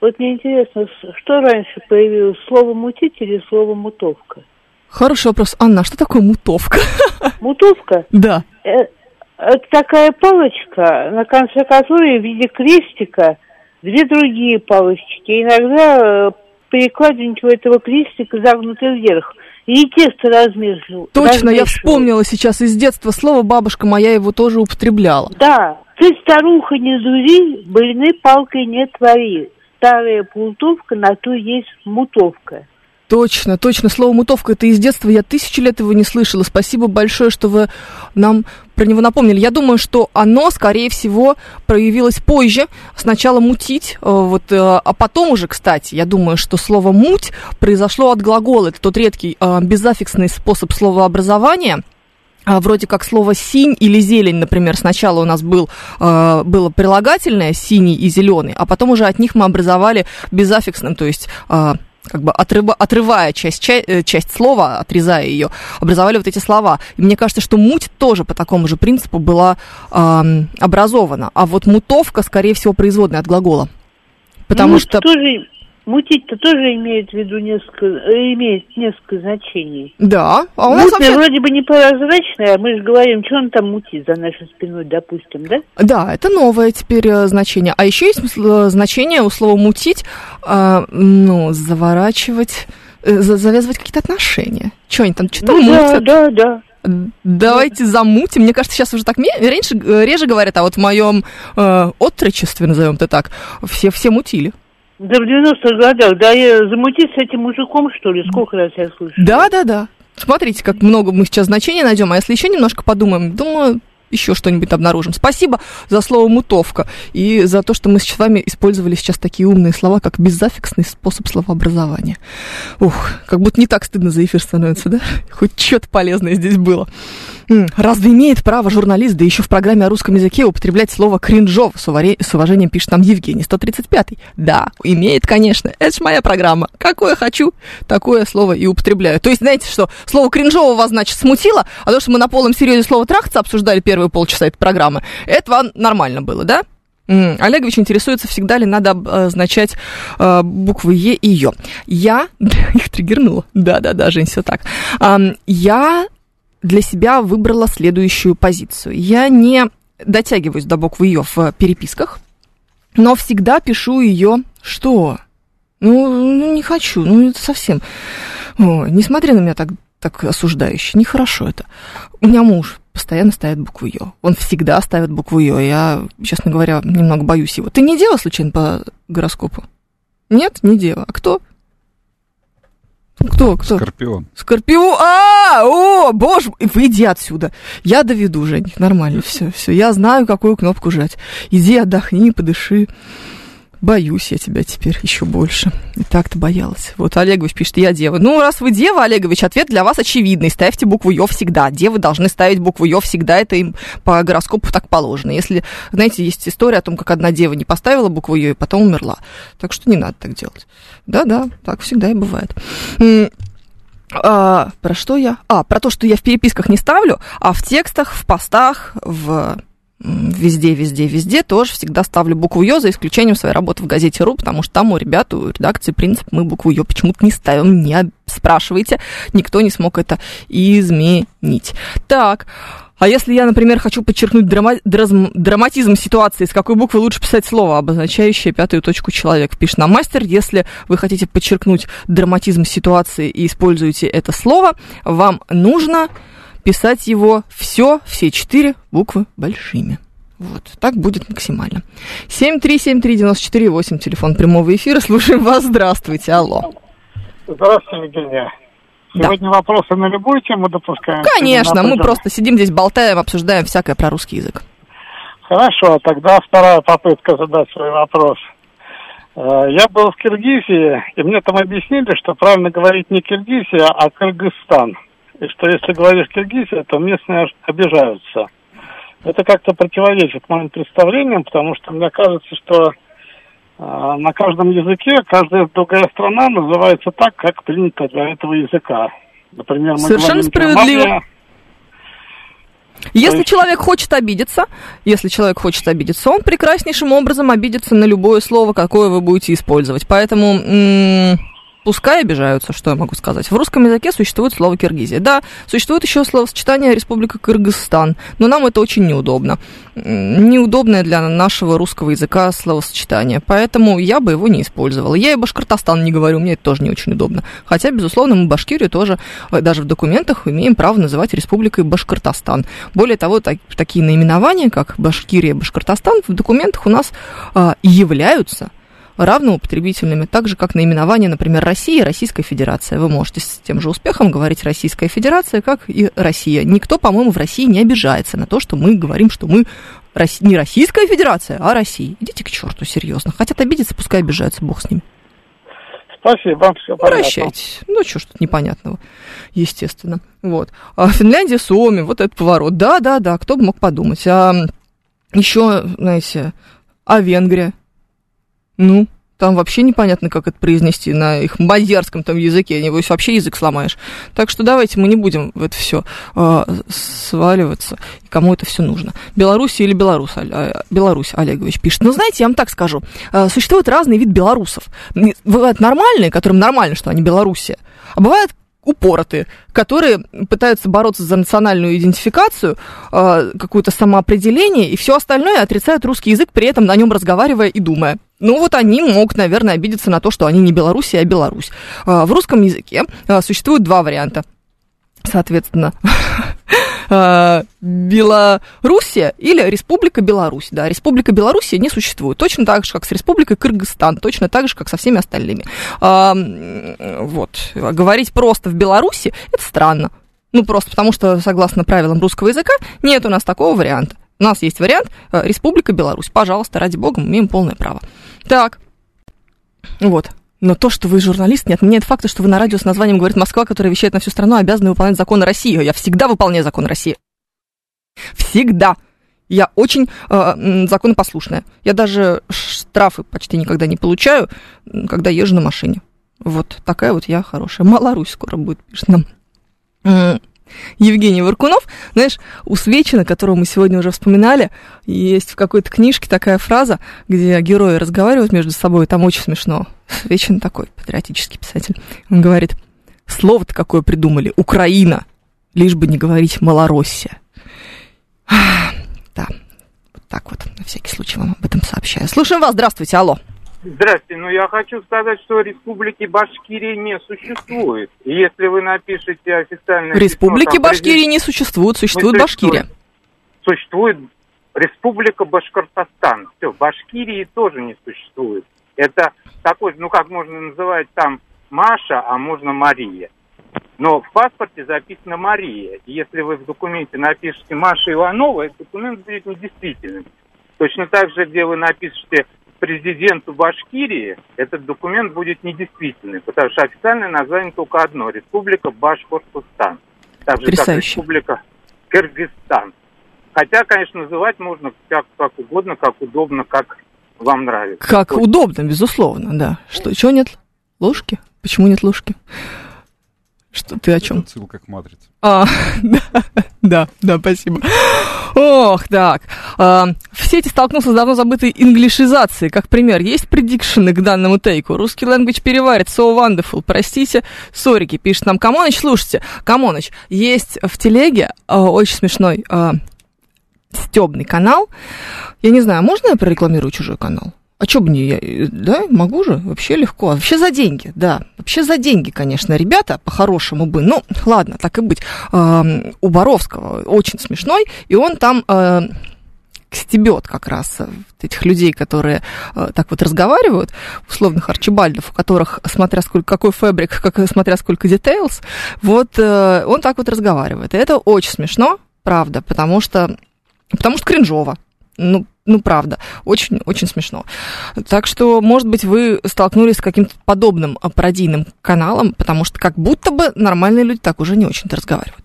Вот мне интересно, что раньше появилось, слово «мутить» или слово «мутовка»? Хороший вопрос. Анна, а что такое мутовка? Мутовка? Да. Это, это такая палочка, на конце которой в виде крестика две другие палочки. Иногда э, перекладинки у этого крестика загнуты вверх – и тесто размешиваю. Точно, я вспомнила сейчас из детства слово, бабушка моя его тоже употребляла. Да, ты, старуха, не дури, больны палкой не твори. Старая плутовка на то есть мутовка. Точно, точно. Слово мутовка это из детства. Я тысячу лет его не слышала. Спасибо большое, что вы нам про него напомнили. Я думаю, что оно, скорее всего, проявилось позже. Сначала мутить, э, вот, э, а потом уже, кстати, я думаю, что слово муть произошло от глагола. Это тот редкий э, безаффиксный способ словообразования а, вроде как слово синь или зелень, например, сначала у нас был, было прилагательное синий и зеленый, а потом уже от них мы образовали безаффиксным, то есть как бы отрыва, отрывая часть, часть, э, часть слова, отрезая ее, образовали вот эти слова. И мне кажется, что муть тоже по такому же принципу была э, образована. А вот мутовка, скорее всего, производная от глагола. Потому ну, что... Тоже Мутить-то тоже имеет в виду несколько, э, имеет несколько значений. Да, а у нас Мутное вообще... вроде бы непрозрачное, а мы же говорим, что он там мутит за нашей спиной, допустим, да? Да, это новое теперь э, значение. А еще есть э, значение у слова мутить, э, ну, заворачивать, э, завязывать какие-то отношения. Что они там, что-то ну, мутят? Да, да, да. Давайте да. замутим. Мне кажется, сейчас уже так раньше реже говорят, а вот в моем э, отрочестве, назовем это так, все, все мутили. Да в 90-х годах, да я замутить с этим мужиком, что ли, сколько раз я слышу? Да, да, да. Смотрите, как много мы сейчас значений найдем, а если еще немножко подумаем, думаю, еще что-нибудь обнаружим. Спасибо за слово «мутовка» и за то, что мы с вами использовали сейчас такие умные слова, как безаффиксный способ словообразования. Ух, как будто не так стыдно за эфир становится, да? Хоть что-то полезное здесь было. Разве имеет право журналист, да еще в программе о русском языке, употреблять слово «кринжов»? С, уваре... с уважением пишет нам Евгений, 135-й. Да, имеет, конечно. Это же моя программа. Какое хочу, такое слово и употребляю. То есть, знаете что, слово «кринжово» вас, значит, смутило, а то, что мы на полном серьезе слово «трахаться» обсуждали первые полчаса этой программы, это вам нормально было, да? Олегович интересуется, всегда ли надо обозначать э, буквы Е и Ё. Я... Их триггернула. Да-да-да, Жень, все так. Э, я для себя выбрала следующую позицию. Я не дотягиваюсь до буквы ее в переписках, но всегда пишу ее что? Ну, ну, не хочу, ну, это совсем. О, не смотри на меня так, так осуждающе, нехорошо это. У меня муж постоянно ставит букву Ё. Он всегда ставит букву Ё. Я, честно говоря, немного боюсь его. Ты не делал случайно по гороскопу? Нет, не дева. А кто? Кто, кто? Скорпион. Скорпион. А, о, боже, выйди отсюда. Я доведу, Жень, нормально, все, все. Я знаю, какую кнопку жать. Иди отдохни, подыши. Боюсь я тебя теперь еще больше. И так-то боялась. Вот Олегович пишет, я дева. Ну, раз вы дева, Олегович, ответ для вас очевидный. Ставьте букву Ё всегда. Девы должны ставить букву Ё всегда. Это им по гороскопу так положено. Если, знаете, есть история о том, как одна дева не поставила букву Ё и потом умерла. Так что не надо так делать. Да-да, так всегда и бывает. А, про что я? А, про то, что я в переписках не ставлю, а в текстах, в постах, в везде, везде, везде тоже всегда ставлю букву Ё, за исключением своей работы в газете РУ, потому что там у ребят, у редакции принцип, мы букву Ё почему-то не ставим, не спрашивайте, никто не смог это изменить. Так, а если я, например, хочу подчеркнуть драма- драз- драматизм ситуации, с какой буквы лучше писать слово, обозначающее пятую точку человек? Пишет на мастер. Если вы хотите подчеркнуть драматизм ситуации и используете это слово, вам нужно писать его все, все четыре буквы большими. Вот, так будет максимально. 7373948, телефон прямого эфира. Слушаем вас. Здравствуйте, алло. Здравствуйте, Евгения. Сегодня да. вопросы на любую тему допускаем? Конечно, мы просто сидим здесь, болтаем, обсуждаем всякое про русский язык. Хорошо, тогда вторая попытка задать свой вопрос. Э, я был в Киргизии, и мне там объяснили, что правильно говорить не Киргизия, а Кыргызстан и что если говоришь Киргизия, то местные обижаются. Это как-то противоречит моим представлениям, потому что мне кажется, что э, на каждом языке каждая другая страна называется так, как принято для этого языка. Например, мы Совершенно справедливо. Германия, если есть... человек хочет обидеться, если человек хочет обидеться, он прекраснейшим образом обидится на любое слово, какое вы будете использовать. Поэтому м- Пускай обижаются, что я могу сказать. В русском языке существует слово Киргизия. Да, существует еще словосочетание Республика Кыргызстан, но нам это очень неудобно. Неудобное для нашего русского языка словосочетание, поэтому я бы его не использовала. Я и Башкортостан не говорю, мне это тоже не очень удобно. Хотя, безусловно, мы Башкирию тоже э, даже в документах имеем право называть Республикой Башкортостан. Более того, так, такие наименования, как Башкирия и Башкортостан, в документах у нас а, являются равноупотребительными, так же, как наименование, например, Россия и Российская Федерация. Вы можете с тем же успехом говорить Российская Федерация, как и Россия. Никто, по-моему, в России не обижается на то, что мы говорим, что мы не Российская Федерация, а Россия. Идите к черту, серьезно. Хотят обидеться, пускай обижаются, бог с ними. Спасибо, вам все понятно. Прощайтесь. Ну, что ж тут непонятного, естественно. Вот. А Финляндия, Суоми, вот этот поворот. Да, да, да, кто бы мог подумать. А еще, знаете, а Венгрия? Ну, там вообще непонятно, как это произнести на их мадьярском там языке, небось вообще язык сломаешь. Так что давайте мы не будем в это все э, сваливаться, кому это все нужно. Беларусь или Беларусь, а, Беларусь, Олегович пишет. Ну, знаете, я вам так скажу, э, существует разный вид белорусов. Бывают нормальные, которым нормально, что они Белоруссия, а бывают упоротые, которые пытаются бороться за национальную идентификацию, э, какое-то самоопределение, и все остальное отрицают русский язык, при этом на нем разговаривая и думая. Ну вот они могут, наверное, обидеться на то, что они не Белоруссия, а Беларусь. Э, в русском языке э, существует два варианта. Соответственно, Белоруссия или Республика Беларусь. Да, Республика Белоруссия не существует. Точно так же, как с Республикой Кыргызстан, точно так же, как со всеми остальными. А, вот. Говорить просто в Беларуси – это странно. Ну, просто потому что, согласно правилам русского языка, нет у нас такого варианта. У нас есть вариант э, Республика Беларусь. Пожалуйста, ради бога, мы имеем полное право. Так, вот. Но то, что вы журналист, не отменяет факта, что вы на радио с названием «Говорит Москва», которая вещает на всю страну, обязаны выполнять законы России. Я всегда выполняю закон России. Всегда. Я очень э, законопослушная. Я даже штрафы почти никогда не получаю, когда езжу на машине. Вот такая вот я хорошая. Малорусь скоро будет, пишет нам. Евгений Варкунов. Знаешь, у Свечина, которого мы сегодня уже вспоминали, есть в какой-то книжке такая фраза, где герои разговаривают между собой, там очень смешно. Свечин такой патриотический писатель. Он говорит, слово-то какое придумали, Украина, лишь бы не говорить Малороссия. Да, вот так вот, на всякий случай вам об этом сообщаю. Слушаем вас, здравствуйте, алло. Здравствуйте, ну я хочу сказать, что республики Башкирии не существует. И если вы напишете официально... Республики письмо, Башкирии президент... не существует, существует Башкирия. Существует Республика Башкортостан. Все, Башкирии тоже не существует. Это такой, ну как можно называть там Маша, а можно Мария. Но в паспорте записано Мария. И если вы в документе напишете Маша Иванова, этот документ будет недействительным. Точно так же, где вы напишете президенту Башкирии, этот документ будет недействительный, потому что официальное название только одно – Республика Башкортостан. Так же, как Республика Кыргызстан. Хотя, конечно, называть можно как, как угодно, как удобно, как вам нравится. Как вот. удобно, безусловно, да. Что, чего нет? Ложки? Почему нет ложки? Что ты о чем? Цил как матрица. А, да, да, да, спасибо. Ох, так. А, в сети столкнулся с давно забытой инглишизацией. Как пример, есть предикшены к данному тейку. Русский language переварит, so wonderful. Простите, сорики, пишет нам Камоныч. Слушайте, Камоныч, есть в телеге а, очень смешной а, стебный канал. Я не знаю, можно я прорекламирую чужой канал? А что бы не я, да, могу же, вообще легко. Вообще за деньги, да, вообще за деньги, конечно, ребята, по-хорошему бы. Ну, ладно, так и быть. Э, у Боровского очень смешной, и он там э, стебет как раз этих людей, которые э, так вот разговаривают, условных арчибальдов, у которых, смотря сколько, какой фабрик, как, смотря сколько details, вот э, он так вот разговаривает. И это очень смешно, правда, потому что, потому что кринжово. Ну, ну, правда, очень-очень смешно. Так что, может быть, вы столкнулись с каким-то подобным пародийным каналом, потому что как будто бы нормальные люди так уже не очень-то разговаривают.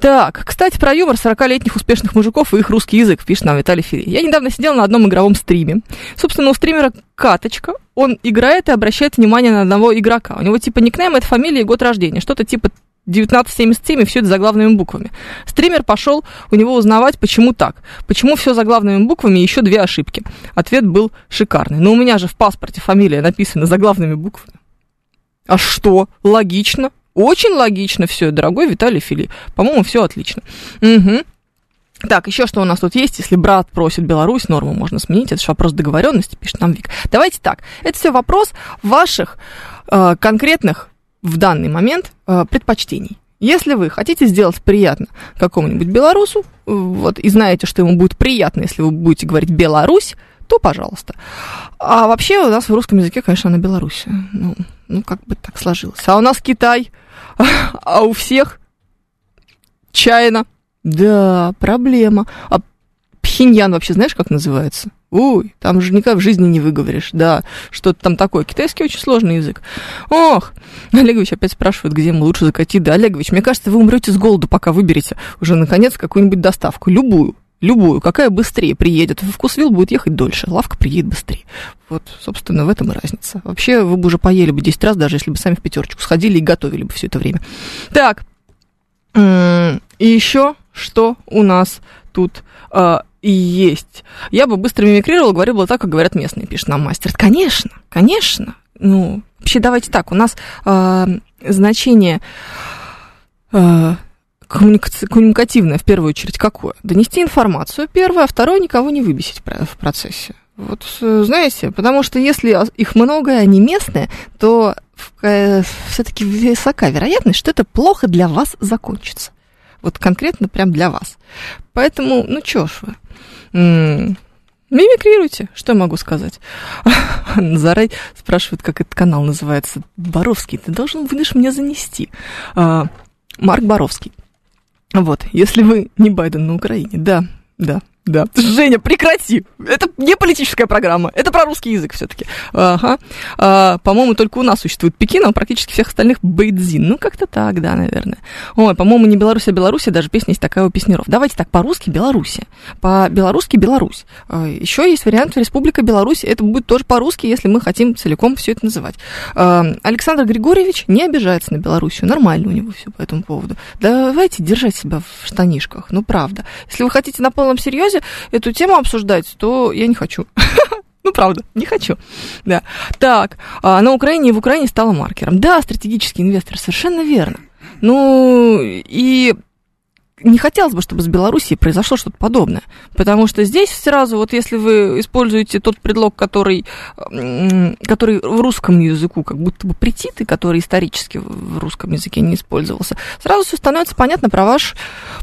Так, кстати, про юмор 40-летних успешных мужиков и их русский язык, пишет нам Виталий Фили. Я недавно сидел на одном игровом стриме. Собственно, у стримера Каточка, он играет и обращает внимание на одного игрока. У него типа никнейм, это фамилия и год рождения. Что-то типа 1977, и все это заглавными буквами. Стример пошел у него узнавать, почему так. Почему все заглавными буквами и еще две ошибки. Ответ был шикарный. Но у меня же в паспорте фамилия написана заглавными буквами. А что? Логично. Очень логично все, дорогой Виталий Фили. По-моему, все отлично. Угу. Так, еще что у нас тут есть? Если брат просит Беларусь, норму можно сменить. Это же вопрос договоренности, пишет нам Вик. Давайте так. Это все вопрос ваших э, конкретных в данный момент э, предпочтений. Если вы хотите сделать приятно какому-нибудь белорусу, э, вот, и знаете, что ему будет приятно, если вы будете говорить «Беларусь», то пожалуйста. А вообще у нас в русском языке, конечно, на Беларуси. Ну, ну, как бы так сложилось. А у нас Китай, а у всех Чайна. Да, проблема. А Пхеньян вообще знаешь, как называется? Ой, там же никак в жизни не выговоришь, да, что-то там такое. Китайский очень сложный язык. Ох, Олегович опять спрашивает, где ему лучше закатить. Да, Олегович, мне кажется, вы умрете с голоду, пока выберете уже, наконец, какую-нибудь доставку. Любую, любую, какая быстрее приедет. В Вкусвилл будет ехать дольше, лавка приедет быстрее. Вот, собственно, в этом и разница. Вообще, вы бы уже поели бы 10 раз, даже если бы сами в пятерочку сходили и готовили бы все это время. Так, и еще что у нас тут а, есть. Я бы быстро мимикрировала, говорила бы так, как говорят местные, пишет нам мастер. Конечно, конечно. Ну, вообще давайте так, у нас э, значение э, коммуникативное в первую очередь какое? Донести информацию первое, а второе никого не выбесить в процессе. Вот, знаете, потому что если их много, и они местные, то все-таки высока вероятность, что это плохо для вас закончится. Вот конкретно прям для вас. Поэтому, ну чё ж вы, Мимикрируйте, что я могу сказать. Зарай спрашивает, как этот канал называется. Боровский, ты должен будешь мне занести. А, Марк Боровский. Вот, если вы не Байден на Украине, да, да, да. Женя, прекрати! Это не политическая программа, это про русский язык все-таки. Ага. А, по-моему, только у нас существует Пекин, а у практически всех остальных Бейдзин. Ну, как-то так, да, наверное. Ой, по-моему, не Беларусь, а Беларусь, даже песня есть такая у песнеров. Давайте так, по-русски Беларусь. По-белорусски Беларусь. А, еще есть вариант Республика Беларусь. Это будет тоже по-русски, если мы хотим целиком все это называть. А, Александр Григорьевич не обижается на Белоруссию. Нормально у него все по этому поводу. Давайте держать себя в штанишках. Ну, правда. Если вы хотите на полном серьезе, Союзе эту тему обсуждать, то я не хочу. Ну, правда, не хочу. Да. Так, а на Украине и в Украине стало маркером. Да, стратегический инвестор, совершенно верно. Ну, и не хотелось бы, чтобы с Белоруссией произошло что-то подобное. Потому что здесь сразу, вот если вы используете тот предлог, который, который в русском языку как будто бы притит, и который исторически в русском языке не использовался, сразу все становится понятно про, ваш,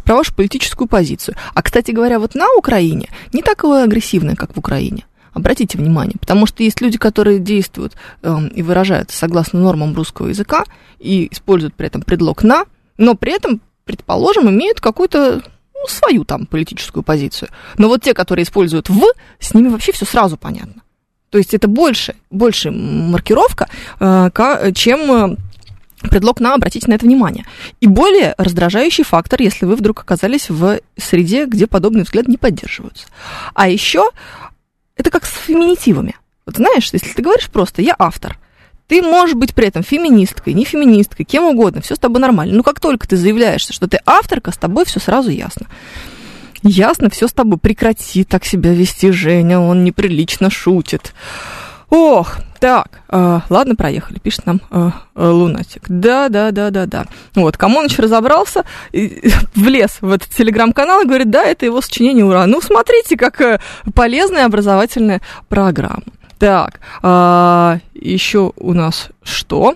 про вашу политическую позицию. А, кстати говоря, вот на Украине не такое агрессивное, как в Украине. Обратите внимание, потому что есть люди, которые действуют э, и выражаются согласно нормам русского языка и используют при этом предлог «на», но при этом, предположим, имеют какую-то ну, свою там политическую позицию. Но вот те, которые используют «в», с ними вообще все сразу понятно. То есть это больше, больше маркировка, э, чем э, предлог на обратите на это внимание. И более раздражающий фактор, если вы вдруг оказались в среде, где подобные взгляды не поддерживаются. А еще это как с феминитивами. Вот знаешь, если ты говоришь просто «я автор», ты можешь быть при этом феминисткой, не феминисткой, кем угодно, все с тобой нормально. Но как только ты заявляешь, что ты авторка, с тобой все сразу ясно. Ясно, все с тобой. Прекрати так себя вести, Женя, он неприлично шутит. Ох, так, э, ладно, проехали, пишет нам э, э, Лунатик. Да, да, да, да, да. Вот, Камоныч разобрался, и, влез в этот телеграм-канал и говорит, да, это его сочинение «Ура». Ну, смотрите, как э, полезная образовательная программа. Так, э, еще у нас что?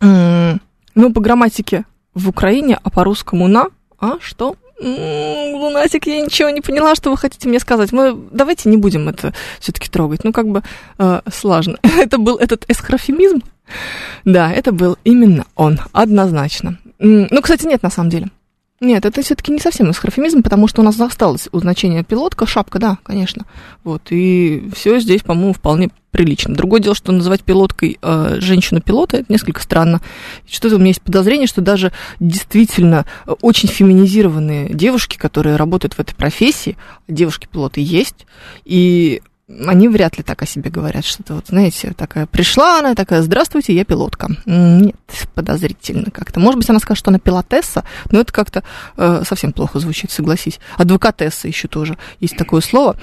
Ну, по грамматике в Украине, а по русскому «на», а что? Лунатик, я ничего не поняла, что вы хотите мне сказать. Мы давайте не будем это все-таки трогать. Ну, как бы э, сложно. это был этот эсхрофемизм? Да, это был именно он, однозначно. Ну, кстати, нет, на самом деле. Нет, это все-таки не совсем эсхрофемизм, потому что у нас осталось у значения пилотка, шапка, да, конечно. Вот, и все здесь, по-моему, вполне прилично. Другое дело, что называть пилоткой э, женщину-пилота, это несколько странно. Что-то у меня есть подозрение, что даже действительно очень феминизированные девушки, которые работают в этой профессии, девушки-пилоты есть, и они вряд ли так о себе говорят, что-то вот, знаете, такая пришла она, такая, здравствуйте, я пилотка. Нет, подозрительно как-то. Может быть, она скажет, что она пилотесса, но это как-то э, совсем плохо звучит, согласись. Адвокатесса еще тоже есть такое слово.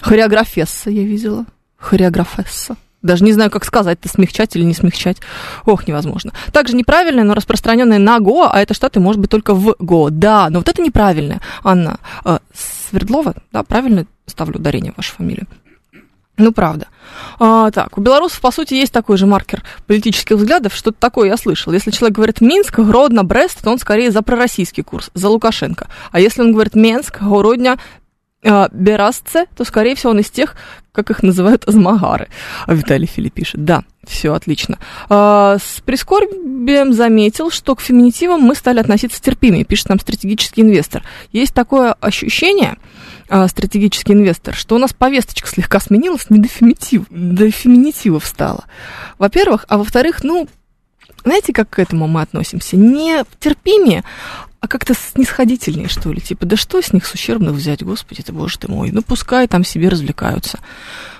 Хореографесса я видела. Хореографесса. Даже не знаю, как сказать, это смягчать или не смягчать. Ох, невозможно. Также неправильное, но распространенное на ГО, а это штаты может быть только в ГО. Да, но вот это неправильное. Анна э, Свердлова, да, правильно ставлю ударение в вашу фамилию. Ну, правда. А, так, у белорусов, по сути, есть такой же маркер политических взглядов. Что-то такое я слышал. Если человек говорит Минск, Гродно, Брест, то он скорее за пророссийский курс, за Лукашенко. А если он говорит Менск, Городня, э, Берасце, то, скорее всего, он из тех, как их называют, змагары. А Виталий Филипп пишет. Да, все отлично. А, с прискорбием заметил, что к феминитивам мы стали относиться терпимее, пишет нам стратегический инвестор. Есть такое ощущение, а, стратегический инвестор, что у нас повесточка слегка сменилась, не до, феминитив, до феминитивов стала. Во-первых, а во-вторых, ну, знаете, как к этому мы относимся? Не терпимее, а как-то снисходительнее, что ли. Типа, да что с них с ущербных взять, господи ты, боже ты мой. Ну, пускай там себе развлекаются.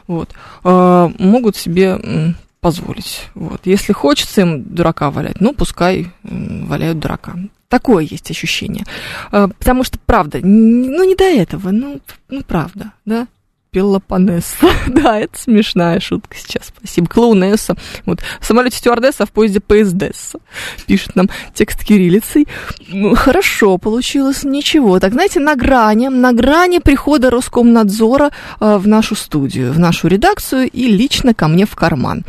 Вот. А, могут себе позволить. Вот. Если хочется им дурака валять, ну, пускай валяют дурака. Такое есть ощущение. А, потому что, правда, ну, не до этого, ну, ну правда, да. Пелопонесса. да, это смешная шутка сейчас. Спасибо. Клоунесса. Вот. В самолете стюардесса, а в поезде поездесса. Пишет нам текст кириллицей. Ну, хорошо получилось, ничего. Так, знаете, на грани, на грани прихода Роскомнадзора э, в нашу студию, в нашу редакцию и лично ко мне в карман.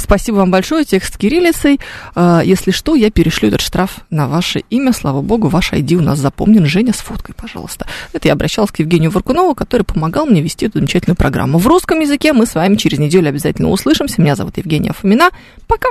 Спасибо вам большое, текст кириллицей. А, если что, я перешлю этот штраф на ваше имя. Слава богу, ваш ID у нас запомнен. Женя, с фоткой, пожалуйста. Это я обращалась к Евгению Варкунову, который помогал мне вести эту замечательную программу. В русском языке мы с вами через неделю обязательно услышимся. Меня зовут Евгения Фомина. Пока!